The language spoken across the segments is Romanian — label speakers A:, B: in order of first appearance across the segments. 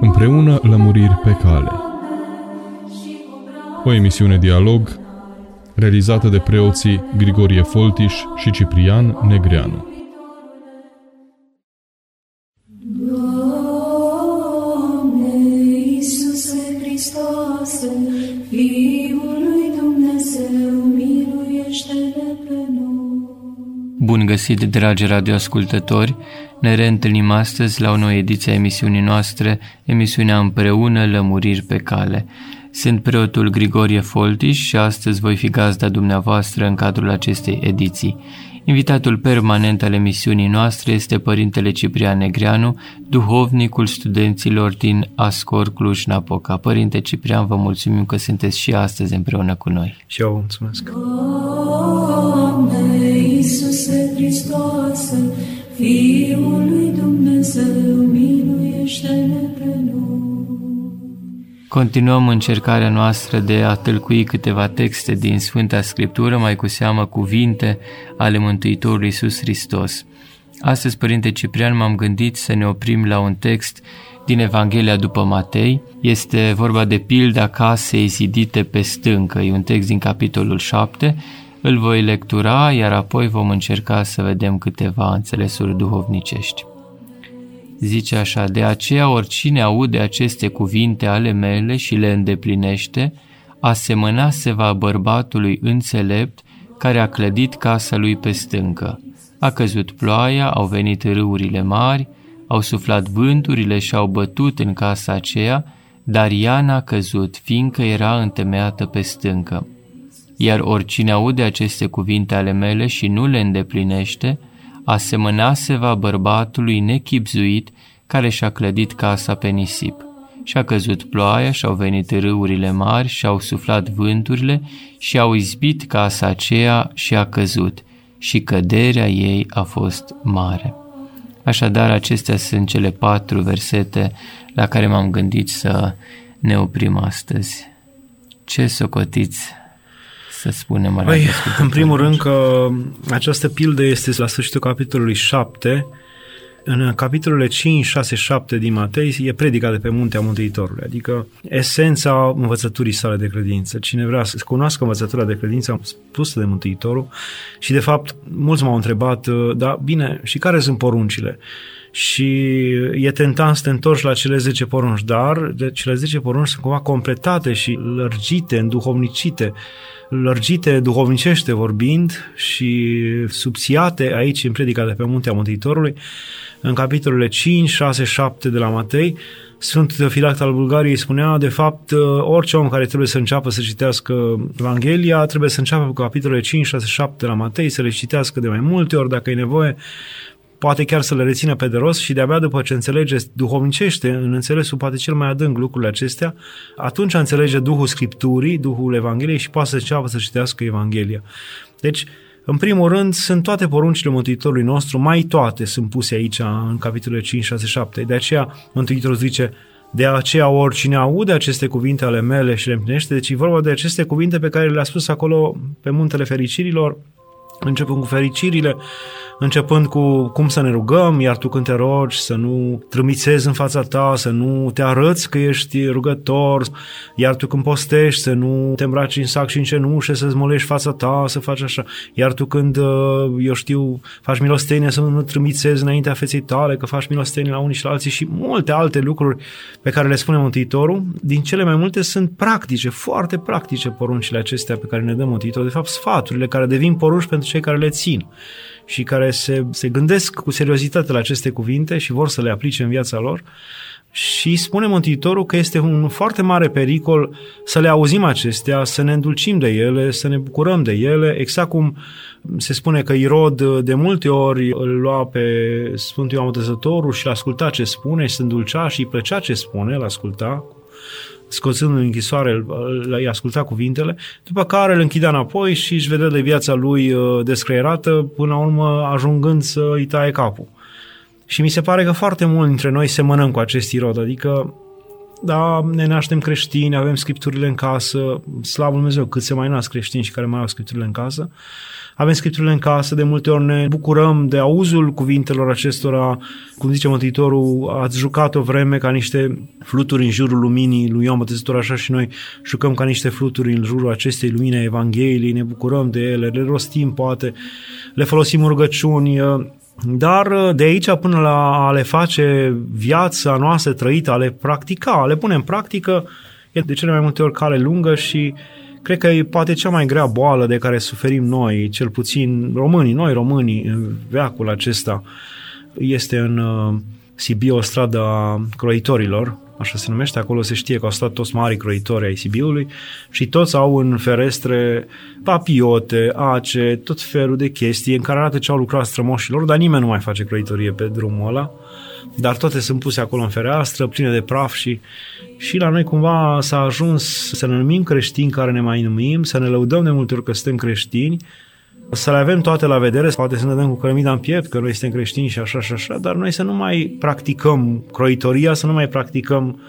A: Împreună lămuriri pe cale. O emisiune dialog realizată de preoții Grigorie Foltiș și Ciprian Negreanu.
B: Bun găsit, dragi radioascultători! Ne reîntâlnim astăzi la o nouă ediție a emisiunii noastre, emisiunea Împreună Lămuriri pe Cale. Sunt preotul Grigorie Foltiș și astăzi voi fi gazda dumneavoastră în cadrul acestei ediții. Invitatul permanent al emisiunii noastre este Părintele Ciprian Negreanu, duhovnicul studenților din Ascor Cluj-Napoca. Părinte Ciprian, vă mulțumim că sunteți și astăzi împreună cu noi.
C: Și eu mulțumesc.
D: Doamne Fiul lui Dumnezeu, miluiește-ne pe noi.
B: Continuăm încercarea noastră de a tâlcui câteva texte din Sfânta Scriptură, mai cu seamă cuvinte ale Mântuitorului Iisus Hristos. Astăzi, Părinte Ciprian, m-am gândit să ne oprim la un text din Evanghelia după Matei. Este vorba de pilda casei zidite pe stâncă. E un text din capitolul 7. Îl voi lectura, iar apoi vom încerca să vedem câteva înțelesuri duhovnicești. Zice așa, de aceea oricine aude aceste cuvinte ale mele și le îndeplinește, asemăna se va bărbatului înțelept care a clădit casa lui pe stâncă. A căzut ploaia, au venit râurile mari, au suflat vânturile și au bătut în casa aceea, dar ea n-a căzut, fiindcă era întemeiată pe stâncă. Iar oricine aude aceste cuvinte ale mele și nu le îndeplinește, asemănase va bărbatului nechipzuit care și-a clădit casa pe nisip. Și-a căzut ploaia, și-au venit râurile mari, și-au suflat vânturile, și au izbit casa aceea și a căzut, și căderea ei a fost mare. Așadar, acestea sunt cele patru versete la care m-am gândit să ne oprim astăzi. Ce socotiți să spunem?
C: Păi, în primul rând că această pildă este la sfârșitul capitolului 7, în capitolele 5, 6, 7 din Matei e predica de pe muntea Mântuitorului, adică esența învățăturii sale de credință. Cine vrea să cunoască învățătura de credință spusă de Mântuitorul și de fapt mulți m-au întrebat, da, bine, și care sunt poruncile? Și e tentant să te întorci la cele 10 porunci, dar de cele 10 porunci sunt cumva completate și lărgite, înduhovnicite, lărgite duhovnicește vorbind și subțiate aici în predica de pe Muntea Mântuitorului, în capitolele 5, 6, 7 de la Matei, Sfântul Filact al Bulgariei spunea, de fapt, orice om care trebuie să înceapă să citească Evanghelia, trebuie să înceapă cu capitolele 5, 6, 7 de la Matei, să le citească de mai multe ori, dacă e nevoie, poate chiar să le rețină pe de rost și de-abia după ce înțelege, duhovnicește, în înțelesul poate cel mai adânc lucrurile acestea, atunci înțelege Duhul Scripturii, Duhul Evangheliei și poate să înceapă să citească Evanghelia. Deci, în primul rând, sunt toate poruncile Mântuitorului nostru, mai toate sunt puse aici în capitolele 5, 6, 7. De aceea Mântuitorul zice, de aceea oricine aude aceste cuvinte ale mele și le împlinește, deci e vorba de aceste cuvinte pe care le-a spus acolo pe muntele fericirilor, începând cu fericirile, începând cu cum să ne rugăm, iar tu când te rogi să nu trâmițezi în fața ta, să nu te arăți că ești rugător, iar tu când postești să nu te îmbraci în sac și în cenușe, să-ți molești fața ta, să faci așa, iar tu când, uh, eu știu, faci milostenie să nu trâmițezi înaintea feței tale, că faci milostenie la unii și la alții și multe alte lucruri pe care le spune Mântuitorul, din cele mai multe sunt practice, foarte practice poruncile acestea pe care ne dă Mântuitorul, de fapt sfaturile care devin porunci pentru cei care le țin și care se, se gândesc cu seriozitate la aceste cuvinte și vor să le aplice în viața lor. Și spune Mântuitorul că este un foarte mare pericol să le auzim acestea, să ne îndulcim de ele, să ne bucurăm de ele, exact cum se spune că Irod de multe ori îl lua pe Sfântul Ioan Botezătorul și l asculta ce spune și se îndulcea și îi plăcea ce spune, îl asculta scoțându-l în închisoare, îi asculta cuvintele, după care îl închidea înapoi și își vedea de viața lui uh, descreierată, până la urmă ajungând să îi taie capul. Și mi se pare că foarte mult dintre noi semănăm cu acest irod, adică da, ne naștem creștini, avem scripturile în casă, slavă Dumnezeu, cât se mai nasc creștini și care mai au scripturile în casă, avem scripturile în casă, de multe ori ne bucurăm de auzul cuvintelor acestora, cum zice Mântuitorul, ați jucat o vreme ca niște fluturi în jurul luminii lui Ioan Botezător, așa și noi jucăm ca niște fluturi în jurul acestei lumine a Evangheliei, ne bucurăm de ele, le rostim poate, le folosim în rugăciuni, dar de aici până la a le face viața noastră trăită, a le practica, a le pune în practică, e de cele mai multe ori cale lungă și cred că e poate cea mai grea boală de care suferim noi, cel puțin românii, noi românii, în veacul acesta, este în uh, Sibiu, o stradă a croitorilor, așa se numește, acolo se știe că au stat toți mari croitori ai Sibiului și toți au în ferestre papiote, ace, tot felul de chestii în care arată ce au lucrat strămoșilor, dar nimeni nu mai face croitorie pe drumul ăla, dar toate sunt puse acolo în fereastră, pline de praf și, și la noi cumva s-a ajuns să ne numim creștini care ne mai numim, să ne lăudăm de multe ori că suntem creștini, să le avem toate la vedere, poate să ne dăm cu cărămida în piept, că noi suntem creștini și așa și așa, dar noi să nu mai practicăm croitoria, să nu mai practicăm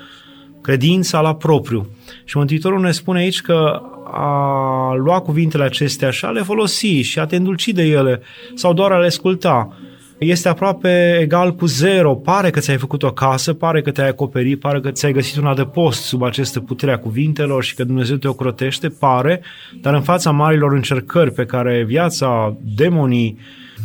C: credința la propriu. Și Mântuitorul ne spune aici că a lua cuvintele acestea și a le folosi și a te îndulci de ele sau doar a le asculta este aproape egal cu zero. Pare că ți-ai făcut o casă, pare că te-ai acoperit, pare că ți-ai găsit un adăpost sub această putere a cuvintelor și că Dumnezeu te ocrotește, pare, dar în fața marilor încercări pe care viața, demonii,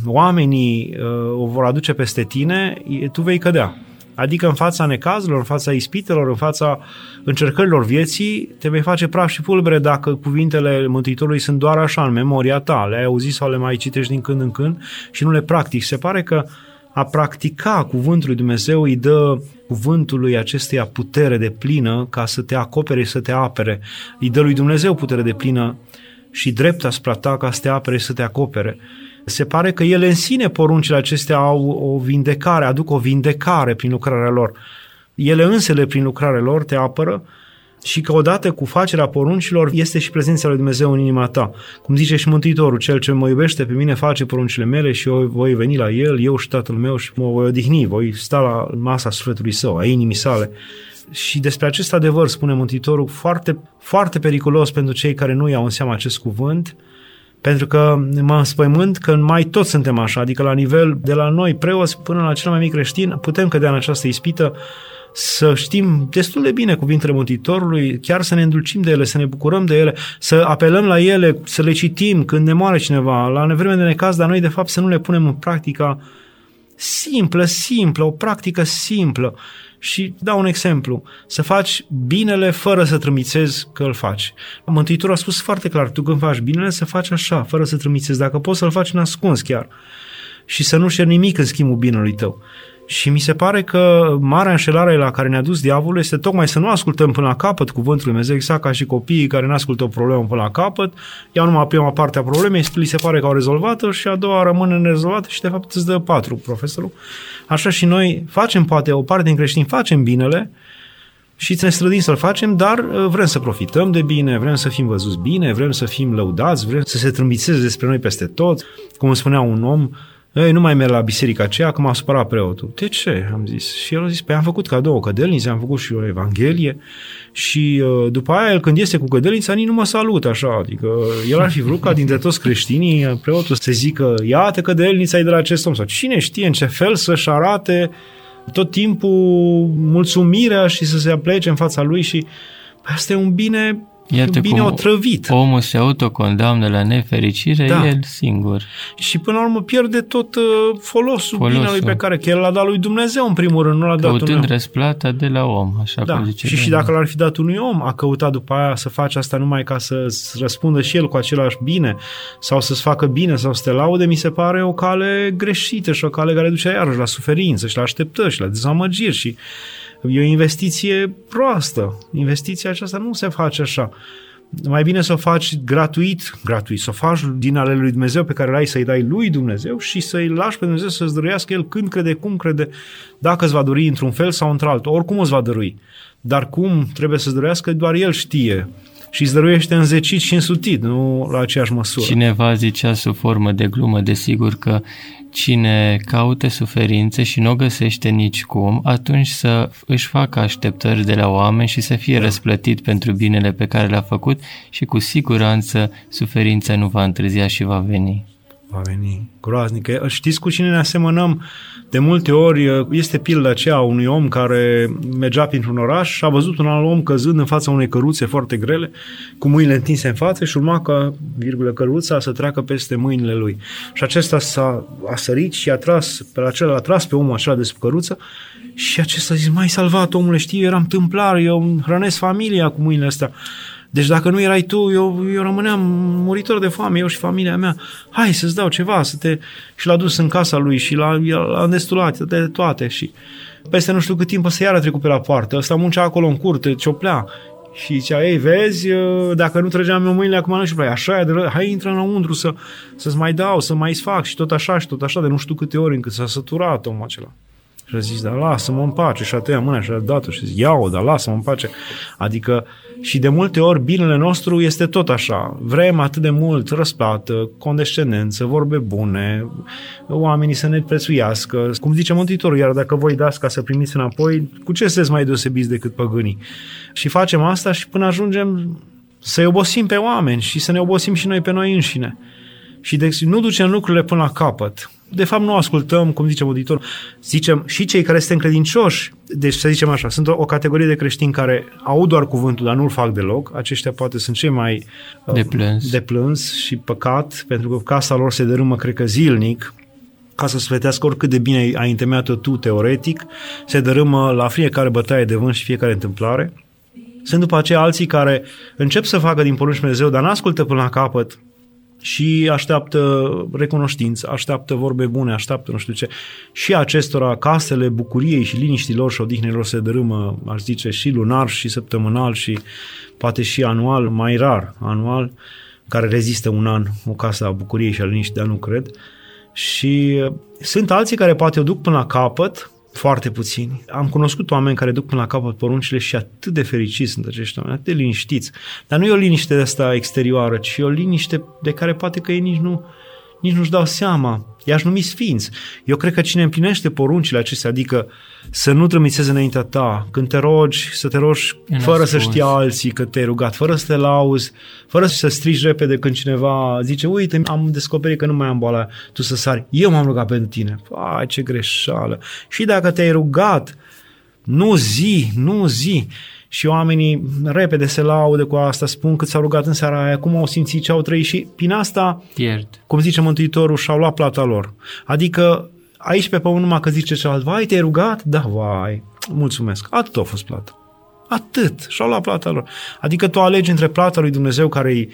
C: oamenii uh, o vor aduce peste tine, tu vei cădea. Adică în fața necazurilor, în fața ispitelor, în fața încercărilor vieții, te vei face praf și pulbere dacă cuvintele Mântuitorului sunt doar așa în memoria ta, le-ai auzit sau le mai citești din când în când și nu le practici. Se pare că a practica cuvântul lui Dumnezeu îi dă cuvântului acesteia putere de plină ca să te acopere și să te apere. Îi dă lui Dumnezeu putere de plină și drept asupra ta ca să te apere și să te acopere se pare că ele în sine, poruncile acestea, au o vindecare, aduc o vindecare prin lucrarea lor. Ele însele, prin lucrarea lor, te apără și că odată cu facerea poruncilor este și prezența lui Dumnezeu în inima ta. Cum zice și Mântuitorul, cel ce mă iubește pe mine face poruncile mele și eu voi veni la el, eu și tatăl meu și mă voi odihni, voi sta la masa sufletului său, a inimii sale. Și despre acest adevăr spune Mântuitorul foarte, foarte periculos pentru cei care nu iau în seama acest cuvânt, pentru că mă înspăimânt că mai toți suntem așa, adică la nivel de la noi preoți până la cel mai mic creștin, putem cădea în această ispită să știm destul de bine cuvintele Mântuitorului, chiar să ne îndulcim de ele, să ne bucurăm de ele, să apelăm la ele, să le citim când ne moare cineva, la nevreme de necaz, dar noi de fapt să nu le punem în practica simplă, simplă, o practică simplă și dau un exemplu. Să faci binele fără să trămițezi că îl faci. Mântuitorul a spus foarte clar, tu când faci binele, să faci așa, fără să trămițezi. Dacă poți să-l faci în ascuns chiar. Și să nu șeri nimic în schimbul binelui tău. Și mi se pare că marea înșelare la care ne-a dus diavolul este tocmai să nu ascultăm până la capăt cuvântul lui Dumnezeu, exact ca și copiii care nu ascultă o problemă până la capăt, iau numai prima parte a problemei, li se pare că au rezolvat-o și a doua rămâne nerezolvată și de fapt îți dă patru profesorul. Așa și noi facem poate o parte din creștini, facem binele, și ne strădim să-l facem, dar uh, vrem să profităm de bine, vrem să fim văzuți bine, vrem să fim lăudați, vrem să se trâmbițeze despre noi peste tot. Cum spunea un om, ei, nu mai merg la biserica aceea, că m-a supărat preotul. De ce? Am zis. Și el a zis, pe păi am făcut ca două cădelnițe, am făcut și o evanghelie și uh, după aia, el când este cu cădelnița, nici nu mă salută așa. Adică el ar fi vrut ca dintre toți creștinii preotul să zică, iată cădelnița e de la acest om. Sau cine știe în ce fel să-și arate tot timpul mulțumirea și să se aplece în fața lui și asta e un bine Iată bine otrăvit.
B: Omul se autocondamnă la nefericire da. el singur.
C: Și până la urmă pierde tot uh, folosul, folosul. binelui pe care că el l-a dat lui Dumnezeu în primul rând, nu l-a dat
B: unui om. răsplata de la om, așa
C: da.
B: cum zice.
C: Și, și dacă l-ar fi dat unui om, a căutat după aia să face asta numai ca să răspundă și el cu același bine sau să-ți facă bine sau să te laude, mi se pare o cale greșită și o cale care duce iarăși la suferință și la așteptări și la dezamăgiri și E o investiție proastă. Investiția aceasta nu se face așa. Mai bine să o faci gratuit, gratuit, să o faci din ale lui Dumnezeu pe care l-ai să-i dai lui Dumnezeu și să-i lași pe Dumnezeu să-ți dăruiască El când crede, cum crede, dacă îți va dori într-un fel sau într-altul, oricum îți va dărui. Dar cum trebuie să-ți dăruiască, doar El știe. Și îți dăruiește înzecit și însutit, nu la aceeași măsură.
B: Cineva zicea sub formă de glumă, desigur că cine caută suferințe și nu o găsește nicicum, atunci să își facă așteptări de la oameni și să fie da. răsplătit pentru binele pe care l-a făcut și cu siguranță suferința nu va întârzia și va veni
C: va veni groaznică. Știți cu cine ne asemănăm? De multe ori este pilda aceea unui om care mergea printr-un oraș și a văzut un alt om căzând în fața unei căruțe foarte grele, cu mâinile întinse în față și urma ca, virgulă, căruța să treacă peste mâinile lui. Și acesta s-a a sărit și a tras, pe acela a tras pe omul acela de sub căruță și acesta a zis, mai salvat omule, știi, eu eram tâmplar, eu hrănesc familia cu mâinile astea. Deci dacă nu erai tu, eu, eu rămâneam muritor de foame, eu și familia mea. Hai să-ți dau ceva, să te... Și l-a dus în casa lui și l-a, l-a destulat de toate și peste nu știu cât timp să iară trecut pe la poartă. Ăsta muncea acolo în curte, cioplea. Și zicea, ei, vezi, dacă nu trăgeam eu mâinile, acum nu știu, așa e, de ră... hai intră înăuntru să, să-ți mai dau, să mai fac și tot așa și tot așa, de nu știu câte ori încât s-a săturat omul acela. Și a zis, dar lasă-mă în pace. Și a tăiat mâna și a dat-o și a zis, ia-o, dar lasă-mă în pace. Adică, și de multe ori binele nostru este tot așa. Vrem atât de mult răsplată, condescendență, vorbe bune, oamenii să ne prețuiască. Cum zice Mântuitorul, iar dacă voi dați ca să primiți înapoi, cu ce sunteți mai deosebiți decât păgânii? Și facem asta și până ajungem să-i obosim pe oameni și să ne obosim și noi pe noi înșine. Și deci nu ducem lucrurile până la capăt de fapt nu ascultăm, cum zice auditor, zicem și cei care suntem credincioși, deci să zicem așa, sunt o, o categorie de creștini care au doar cuvântul, dar nu-l fac deloc, aceștia poate sunt cei mai
B: uh, de plâns.
C: de plâns și păcat, pentru că casa lor se dărâmă, cred că zilnic, ca să sfătească oricât de bine ai întemeiat-o tu teoretic, se dărâmă la fiecare bătaie de vânt și fiecare întâmplare. Sunt după aceea alții care încep să facă din porunci Dumnezeu, dar n-ascultă până la capăt și așteaptă recunoștință, așteaptă vorbe bune, așteaptă nu știu ce. Și acestora casele bucuriei și liniștii lor și odihnelor se dărâmă, aș zice, și lunar și săptămânal și poate și anual, mai rar anual, care rezistă un an, o casă a bucuriei și a liniștii, dar nu cred. Și sunt alții care poate o duc până la capăt, foarte puțini. Am cunoscut oameni care duc până la capăt poruncile și atât de fericiți sunt acești oameni, atât de liniștiți. Dar nu e o liniște de asta exterioară, ci e o liniște de care poate că ei nici nu, nici nu-și dau seama. I-aș numi sfinți. Eu cred că cine împlinește poruncile acestea, adică să nu trămițeze înaintea ta, când te rogi, să te rogi în fără să știe alții că te-ai rugat, fără să te lauzi, fără să strigi repede când cineva zice, uite, am descoperit că nu mai am boala, tu să sari, eu m-am rugat pentru tine. Ai, ce greșeală. Și dacă te-ai rugat, nu zi, nu zi și oamenii repede se laude cu asta, spun cât s-au rugat în seara aia, cum au simțit ce au trăit și prin asta,
B: Pierd.
C: cum zice Mântuitorul, și-au luat plata lor. Adică aici pe pământ numai că zice celălalt, vai, te-ai rugat? Da, vai, mulțumesc. Atât a fost plată. Atât. Și-au luat plata lor. Adică tu alegi între plata lui Dumnezeu care e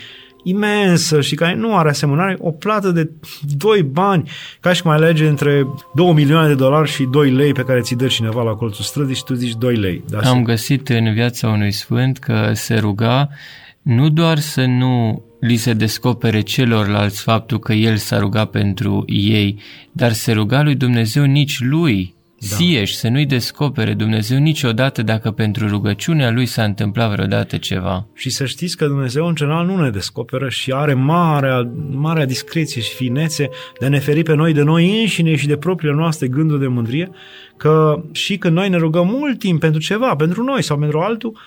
C: imensă și care nu are asemănare, o plată de 2 bani, ca și cum ai alege între 2 milioane de dolari și 2 lei pe care ți dă cineva la colțul străzii și tu zici 2 lei.
B: Da, Am găsit în viața unui sfânt că se ruga nu doar să nu li se descopere celorlalți faptul că el s-a rugat pentru ei, dar se ruga lui Dumnezeu nici lui da. Sieși, să nu-i descopere Dumnezeu niciodată dacă pentru rugăciunea lui s-a întâmplat vreodată ceva.
C: Și să știți că Dumnezeu în general nu ne descoperă și are marea, marea discreție și finețe de a ne feri pe noi de noi înșine și de propriile noastre gânduri de mândrie, că și când noi ne rugăm mult timp pentru ceva, pentru noi sau pentru altul,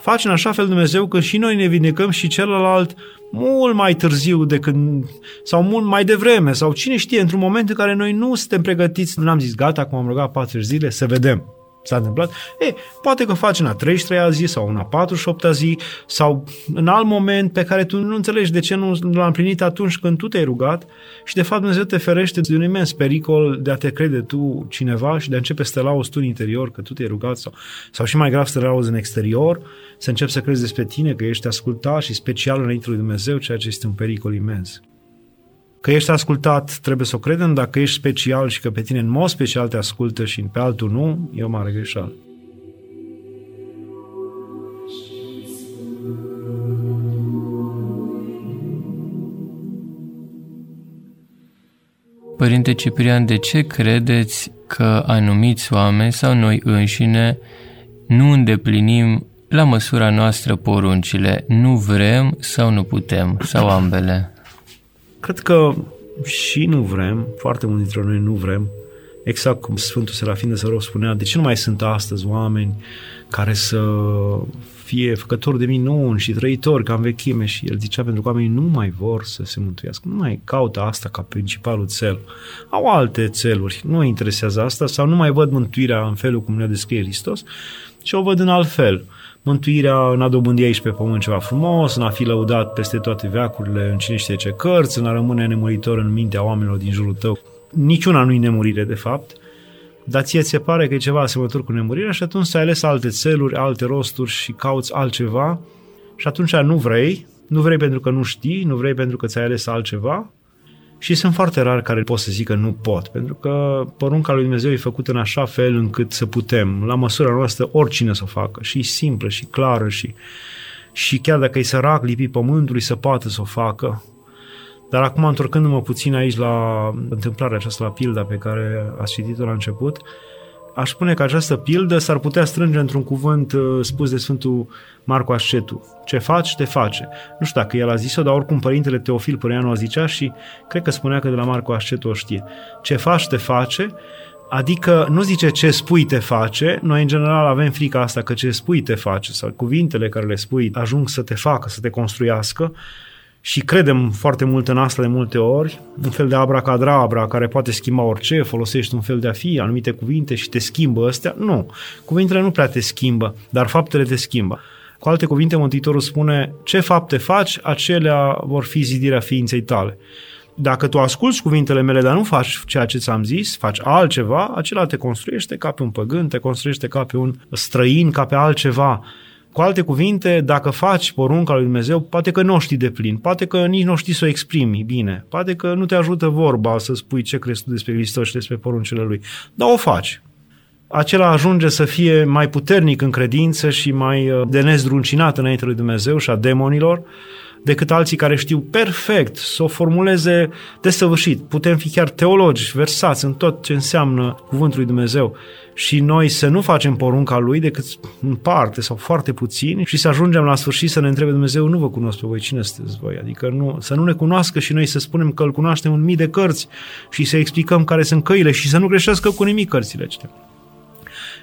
C: face în așa fel Dumnezeu că și noi ne vindecăm și celălalt mult mai târziu decât, sau mult mai devreme, sau cine știe, într-un moment în care noi nu suntem pregătiți, nu am zis, gata, acum am rugat 40 zile, să vedem s-a întâmplat, e, poate că faci în a 33-a zi sau în a 48-a zi sau în alt moment pe care tu nu înțelegi de ce nu l-a împlinit atunci când tu te-ai rugat și de fapt Dumnezeu te ferește de un imens pericol de a te crede tu cineva și de a începe să te lauzi tu în interior că tu te-ai rugat sau, sau și mai grav să te lauzi în exterior, să începi să crezi despre tine că ești ascultat și special înainte lui Dumnezeu, ceea ce este un pericol imens. Că ești ascultat trebuie să o credem, dacă ești special și că pe tine în mod special te ascultă și pe altul nu, e o mare greșeală.
B: Părinte Ciprian, de ce credeți că anumiți oameni sau noi înșine nu îndeplinim la măsura noastră poruncile, nu vrem sau nu putem, sau ambele?
C: Cred că și nu vrem, foarte mulți dintre noi nu vrem, exact cum Sfântul Serafin de Sărov spunea, de ce nu mai sunt astăzi oameni care să fie făcători de minuni și trăitori ca în vechime și el zicea pentru că oamenii nu mai vor să se mântuiască, nu mai caută asta ca principalul cel. Au alte țeluri, nu interesează asta sau nu mai văd mântuirea în felul cum ne descrie Hristos, ci o văd în alt fel. Mântuirea în a dobândi aici pe pământ ceva frumos, în a fi lăudat peste toate veacurile în cine știe ce cărți, în a rămâne nemuritor în mintea oamenilor din jurul tău. Niciuna nu-i nemurire, de fapt, dar ție ți se pare că e ceva asemănător cu nemurirea și atunci ai ales alte țeluri, alte rosturi și cauți altceva? Și atunci nu vrei, nu vrei pentru că nu știi, nu vrei pentru că ți-ai ales altceva și sunt foarte rari care pot să zică nu pot, pentru că porunca lui Dumnezeu e făcută în așa fel încât să putem, la măsura noastră, oricine să o facă, și simplă, și clară, și, și chiar dacă e sărac, lipi pământului, să poată să o facă. Dar acum, întorcându-mă puțin aici la întâmplarea aceasta, la pilda pe care ați citit-o la început, aș spune că această pildă s-ar putea strânge într-un cuvânt uh, spus de Sfântul Marco Ascetu. Ce faci, te face. Nu știu dacă el a zis-o, dar oricum părintele Teofil Păreanu a zicea și cred că spunea că de la Marco Ascetu o știe. Ce faci, te face, Adică nu zice ce spui te face, noi în general avem frica asta că ce spui te face sau cuvintele care le spui ajung să te facă, să te construiască, și credem foarte mult în asta de multe ori, un fel de abracadabra care poate schimba orice, folosești un fel de a fi, anumite cuvinte și te schimbă astea. Nu, cuvintele nu prea te schimbă, dar faptele te schimbă. Cu alte cuvinte, Mântuitorul spune, ce fapte faci, acelea vor fi zidirea ființei tale. Dacă tu asculți cuvintele mele, dar nu faci ceea ce ți-am zis, faci altceva, acela te construiește ca pe un păgân, te construiește ca pe un străin, ca pe altceva. Cu alte cuvinte, dacă faci porunca lui Dumnezeu, poate că nu o știi de plin, poate că nici nu știi să o exprimi bine, poate că nu te ajută vorba să spui ce crezi tu despre Hristos și despre poruncile Lui, dar o faci. Acela ajunge să fie mai puternic în credință și mai uh, de nezdruncinat înainte lui Dumnezeu și a demonilor, decât alții care știu perfect să o formuleze desăvârșit. Putem fi chiar teologi, versați în tot ce înseamnă cuvântul lui Dumnezeu și noi să nu facem porunca lui decât în parte sau foarte puțin și să ajungem la sfârșit să ne întrebe Dumnezeu, nu vă cunosc pe voi, cine sunteți voi? Adică nu, să nu ne cunoască și noi să spunem că îl cunoaștem în mii de cărți și să explicăm care sunt căile și să nu greșească cu nimic cărțile acestea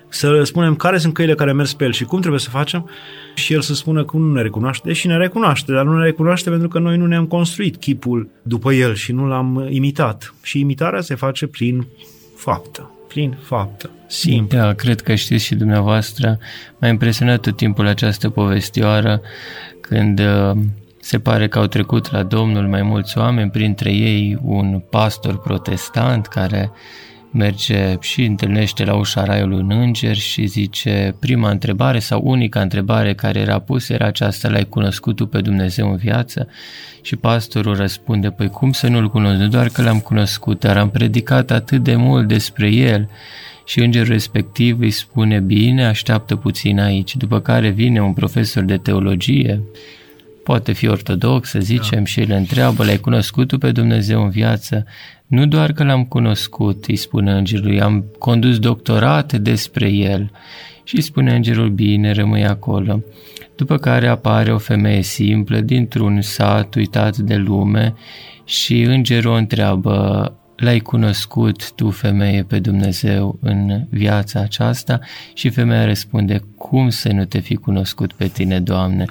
C: să spunem care sunt căile care merg pe el și cum trebuie să facem și el să spună că nu ne recunoaște, deși ne recunoaște, dar nu ne recunoaște pentru că noi nu ne-am construit chipul după el și nu l-am imitat. Și imitarea se face prin faptă, prin faptă, simplu.
B: Da, cred că știți și dumneavoastră, m-a impresionat tot timpul această povestioară când uh, se pare că au trecut la Domnul mai mulți oameni, printre ei un pastor protestant care merge și întâlnește la ușa raiului un înger și zice prima întrebare sau unica întrebare care era pusă era aceasta, l-ai cunoscut tu pe Dumnezeu în viață? Și pastorul răspunde, păi cum să nu-l cunosc? Nu doar că l-am cunoscut, dar am predicat atât de mult despre el și îngerul respectiv îi spune, bine, așteaptă puțin aici, după care vine un profesor de teologie, poate fi ortodox, să zicem, da. și îl întreabă, l-ai cunoscut tu pe Dumnezeu în viață? Nu doar că l-am cunoscut, îi spune îngerul, am condus doctorate despre el. Și îi spune îngerul, bine, rămâi acolo. După care apare o femeie simplă dintr-un sat uitat de lume și îngerul o întreabă, l-ai cunoscut tu, femeie, pe Dumnezeu în viața aceasta? Și femeia răspunde, cum să nu te fi cunoscut pe tine, Doamne?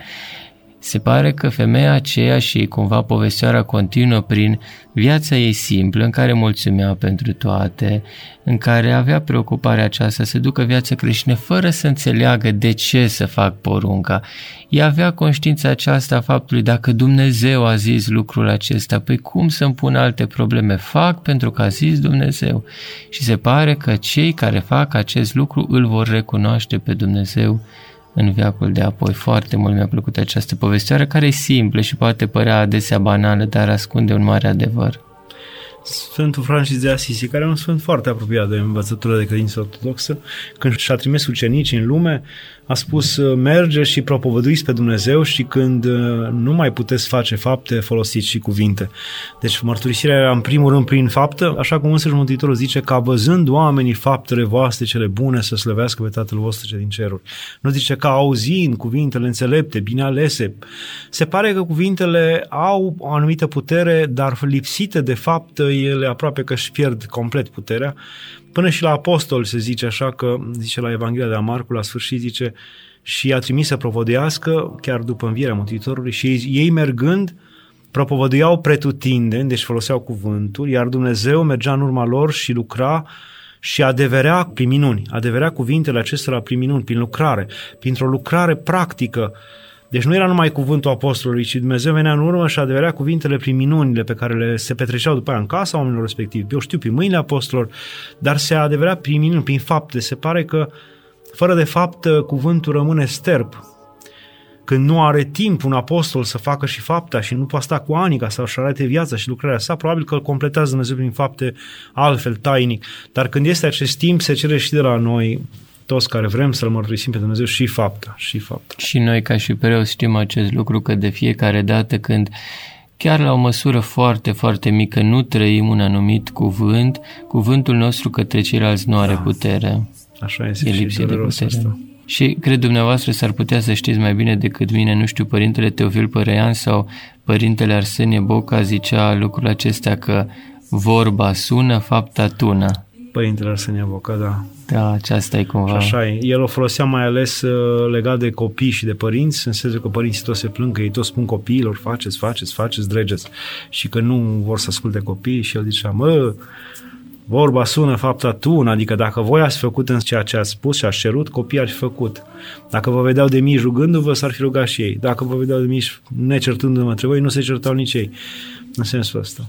B: Se pare că femeia aceea și cumva povestioara continuă prin viața ei simplă, în care mulțumea pentru toate, în care avea preocuparea aceasta să ducă viața creștină fără să înțeleagă de ce să fac porunca. Ea avea conștiința aceasta a faptului dacă Dumnezeu a zis lucrul acesta, păi cum să-mi pun alte probleme? Fac pentru că a zis Dumnezeu. Și se pare că cei care fac acest lucru îl vor recunoaște pe Dumnezeu în viacul de apoi. Foarte mult mi-a plăcut această povestioară, care e simplă și poate părea adesea banală, dar ascunde un mare adevăr.
C: Sfântul Francis de Assisi, care e un sfânt foarte apropiat de învățătura de credință ortodoxă, când și-a trimis ucenicii în lume, a spus merge și propovăduiți pe Dumnezeu și când uh, nu mai puteți face fapte, folosiți și cuvinte. Deci mărturisirea era în primul rând prin faptă, așa cum însăși Mântuitorul zice ca văzând oamenii faptele voastre cele bune să slăvească pe Tatăl vostru ce din ceruri. Nu zice ca auzind cuvintele înțelepte, bine alese. Se pare că cuvintele au o anumită putere, dar lipsite de fapt ele aproape că își pierd complet puterea Până și la apostol se zice așa că, zice la Evanghelia de la Marcu, la sfârșit zice, și a trimis să propovăduiască chiar după învierea Mântuitorului și ei, ei mergând propovăduiau pretutindeni, deci foloseau cuvântul, iar Dumnezeu mergea în urma lor și lucra și adeverea prin minuni, adeverea cuvintele acestora prin minuni, prin lucrare, printr-o lucrare practică deci nu era numai cuvântul apostolului, ci Dumnezeu venea în urmă și adeverea cuvintele prin minunile pe care le se petreceau după aia în casa oamenilor respectivi. Eu știu, prin mâinile apostolilor, dar se adeverea prin minuni, prin fapte. Se pare că fără de fapt cuvântul rămâne sterp. Când nu are timp un apostol să facă și fapta și nu poate sta cu ani ca să-și arate viața și lucrarea sa, probabil că îl completează Dumnezeu prin fapte altfel, tainic. Dar când este acest timp, se cere și de la noi toți care vrem să-L mărturisim pe Dumnezeu și fapta, și fapta.
B: Și noi ca și preoți știm acest lucru că de fiecare dată când chiar la o măsură foarte, foarte mică nu trăim un anumit cuvânt, cuvântul nostru către ceilalți nu are da. putere.
C: Așa este
B: e lipsit de putere. Asta. Și cred dumneavoastră s-ar putea să știți mai bine decât mine, nu știu, Părintele Teofil Părean sau Părintele Arsenie Boca zicea lucrul acesta că vorba sună, fapta tună.
C: Părintele Arsenie Boca, da.
B: Da, aceasta e cumva.
C: Și așa e. El o folosea mai ales uh, legat de copii și de părinți, în sensul că părinții tot se plâng, că ei tot spun copiilor, faceți, faceți, faceți, dregeți. Și că nu vor să asculte copiii și el zicea, mă, vorba sună fapta tună, adică dacă voi ați făcut în ceea ce ați spus și ați cerut, copiii ar fi făcut. Dacă vă vedeau de mici rugându-vă, s-ar fi rugat și ei. Dacă vă vedeau de mici necertându-vă între voi, nu se certau nici ei. În sensul ăsta.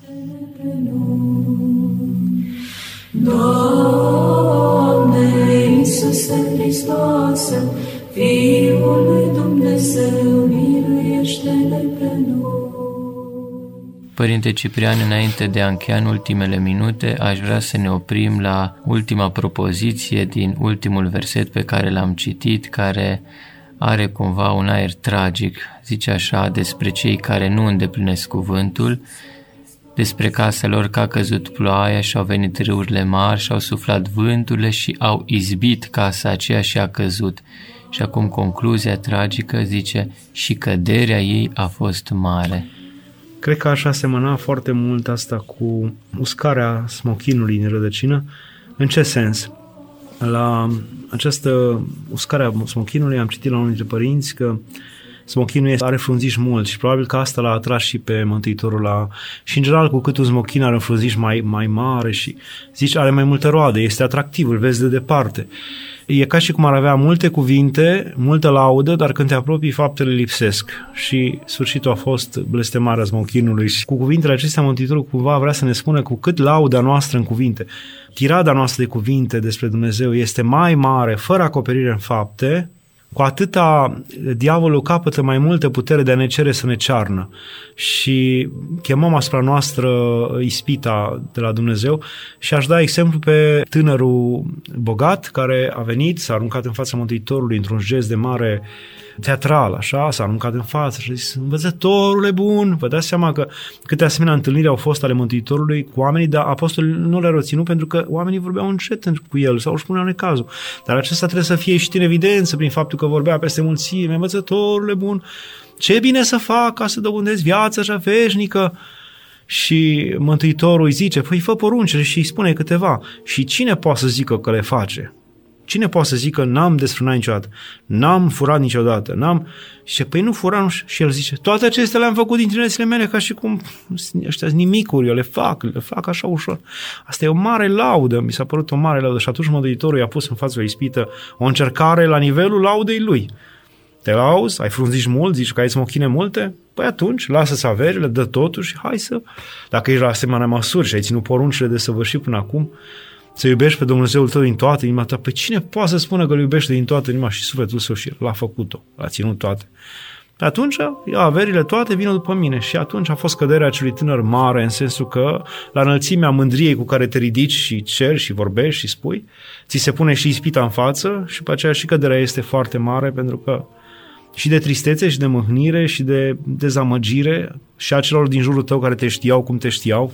D: Doamne Iisuse Hristoase, Fiul lui Dumnezeu, miluiește-ne pe noi.
B: Părinte Ciprian, înainte de a încheia în ultimele minute, aș vrea să ne oprim la ultima propoziție din ultimul verset pe care l-am citit, care are cumva un aer tragic. Zice așa despre cei care nu îndeplinesc cuvântul, despre caselor că a căzut ploaia și au venit râurile mari și au suflat vânturile și au izbit casa aceea și a căzut. Și acum concluzia tragică zice și căderea ei a fost mare.
C: Cred că așa semăna foarte mult asta cu uscarea smochinului din rădăcină. În ce sens? La această uscare a smochinului am citit la unul dintre părinți că uh, smochinul are frunziș mult și probabil că asta l-a atras și pe Mântuitorul la... Și în general cu cât un smochin are un frunziș mai, mai mare și zici are mai multe roade, este atractiv, îl vezi de departe. E ca și cum ar avea multe cuvinte, multă laudă, dar când te apropii, faptele lipsesc. Și sfârșitul a fost blestemarea smochinului. Și cu cuvintele acestea, Mântuitorul cumva vrea să ne spună cu cât lauda noastră în cuvinte, tirada noastră de cuvinte despre Dumnezeu este mai mare, fără acoperire în fapte, cu atâta diavolul capătă mai multă putere de a ne cere să ne cearnă. Și chemăm asupra noastră ispita de la Dumnezeu și aș da exemplu pe tânărul bogat care a venit, s-a aruncat în fața Mântuitorului într-un gest de mare teatral, așa, s-a aruncat în față și a zis, învățătorule bun, vă dați seama că câte asemenea întâlniri au fost ale Mântuitorului cu oamenii, dar apostolii nu le-au reținut pentru că oamenii vorbeau încet cu el sau își puneau necazul. Dar acesta trebuie să fie ieșit în evidență prin faptul că vorbea peste mulțime, învățătorule bun, ce bine să fac ca să dobândesc viața așa veșnică, și Mântuitorul îi zice, păi fă poruncile și îi spune câteva. Și cine poate să zică că le face? Cine poate să zică n-am desfrânat niciodată, n-am furat niciodată, n-am... Și păi nu furam și el zice, toate acestea le-am făcut din tinerețile mele ca și cum ăștia nimicuri, eu le fac, le fac așa ușor. Asta e o mare laudă, mi s-a părut o mare laudă. Și atunci Mădăitorul i-a pus în față o ispită, o încercare la nivelul laudei lui. Te lauzi, ai frunziș mult, zici că ai smochine multe, păi atunci lasă-ți averile, dă totul și hai să... Dacă ești la asemenea măsuri și ai ținut poruncile de săvârșit până acum, să iubești pe Dumnezeul tău din toată inima ta. Pe cine poate să spună că îl iubește din toată inima și sufletul său și l-a făcut-o, l-a ținut toate. atunci ia, averile toate vină după mine. Și atunci a fost căderea acelui tânăr mare, în sensul că la înălțimea mândriei cu care te ridici și ceri și vorbești și spui, ți se pune și ispita în față și pe aceea și căderea este foarte mare pentru că și de tristețe și de mâhnire și de dezamăgire și a celor din jurul tău care te știau cum te știau,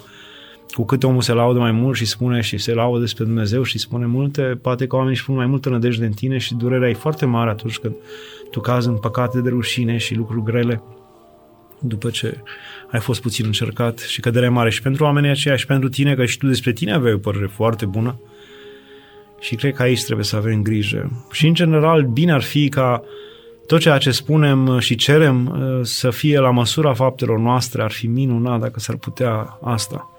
C: cu cât omul se laudă mai mult și spune și se laudă despre Dumnezeu și spune multe, poate că oamenii își pun mai multă nădejde în tine și durerea e foarte mare atunci când tu cazi în păcate de rușine și lucruri grele după ce ai fost puțin încercat și căderea mare. Și pentru oamenii aceia și pentru tine, că și tu despre tine aveai o părere foarte bună. Și cred că aici trebuie să avem grijă. Și în general bine ar fi ca tot ceea ce spunem și cerem uh, să fie la măsura faptelor noastre, ar fi minunat dacă s-ar putea asta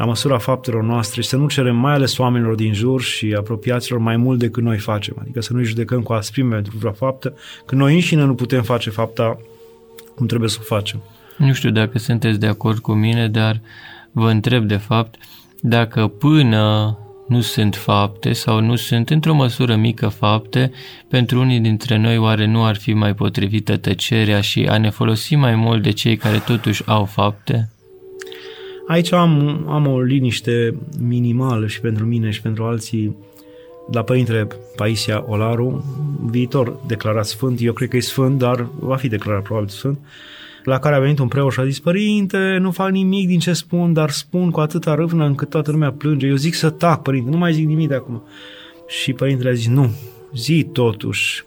C: la măsura faptelor noastre și să nu cerem mai ales oamenilor din jur și apropiaților mai mult decât noi facem. Adică să nu-i judecăm cu asprime pentru vreo faptă, că noi înșine nu putem face fapta cum trebuie să o facem.
B: Nu știu dacă sunteți de acord cu mine, dar vă întreb de fapt dacă până nu sunt fapte sau nu sunt într-o măsură mică fapte, pentru unii dintre noi oare nu ar fi mai potrivită tăcerea și a ne folosi mai mult de cei care totuși au fapte?
C: Aici am, am o liniște minimală și pentru mine și pentru alții la Părintele Paisia Olaru, viitor declarat sfânt, eu cred că e sfânt, dar va fi declarat probabil sfânt, la care a venit un preot și a zis, Părinte, nu fac nimic din ce spun, dar spun cu atâta râvnă încât toată lumea plânge. Eu zic să tac, Părinte, nu mai zic nimic de acum. Și Părintele a zis, nu, zi totuși,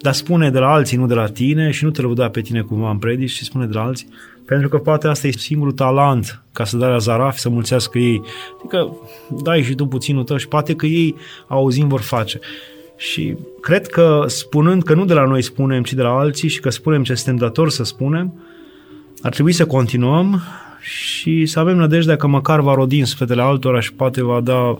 C: dar spune de la alții, nu de la tine și nu te lăuda pe tine cumva în predici, și spune de la alții. Pentru că poate asta e singurul talent ca să dai la zarafi, să mulțească ei. Adică dai și tu puținul tău și poate că ei auzind vor face. Și cred că spunând că nu de la noi spunem, ci de la alții și că spunem ce suntem datori să spunem, ar trebui să continuăm și să avem nădejdea că măcar va rodi în sfetele altora și poate va da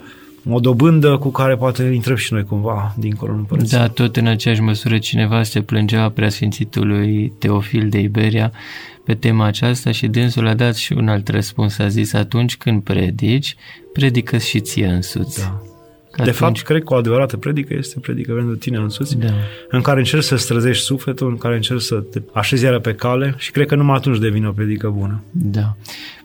C: o dobândă cu care poate intrăm și noi cumva dincolo în părăție.
B: Da, tot în aceeași măsură cineva se plângea preasfințitului Teofil de Iberia pe tema aceasta și dânsul a dat și un alt răspuns. A zis, atunci când predici, predică și ție însuți.
C: Da. Că de atunci... fapt, cred că o adevărată predică este predică pentru tine însuți,
B: da.
C: în care încerci să străzești sufletul, în care încerci să te așezi iară pe cale și cred că numai atunci devine o predică bună.
B: Da.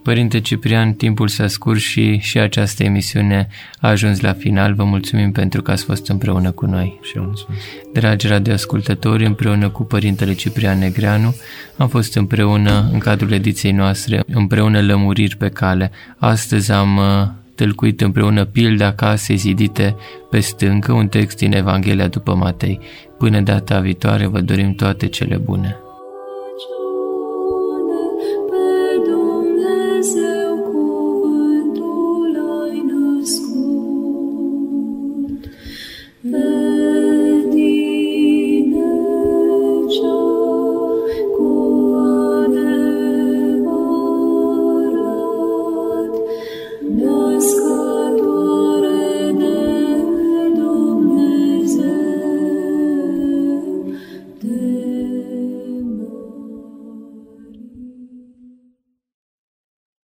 B: Părinte Ciprian, timpul s-a scurs și, și această emisiune a ajuns la final. Vă mulțumim pentru că ați fost împreună cu noi.
C: Și eu mulțumesc.
B: Dragi radioascultători, împreună cu Părintele Ciprian Negreanu, am fost împreună în cadrul ediției noastre, împreună lămuriri pe cale. Astăzi am uh, tâlcuit împreună pilda casei zidite pe stâncă, un text din Evanghelia după Matei. Până data viitoare vă dorim toate cele bune.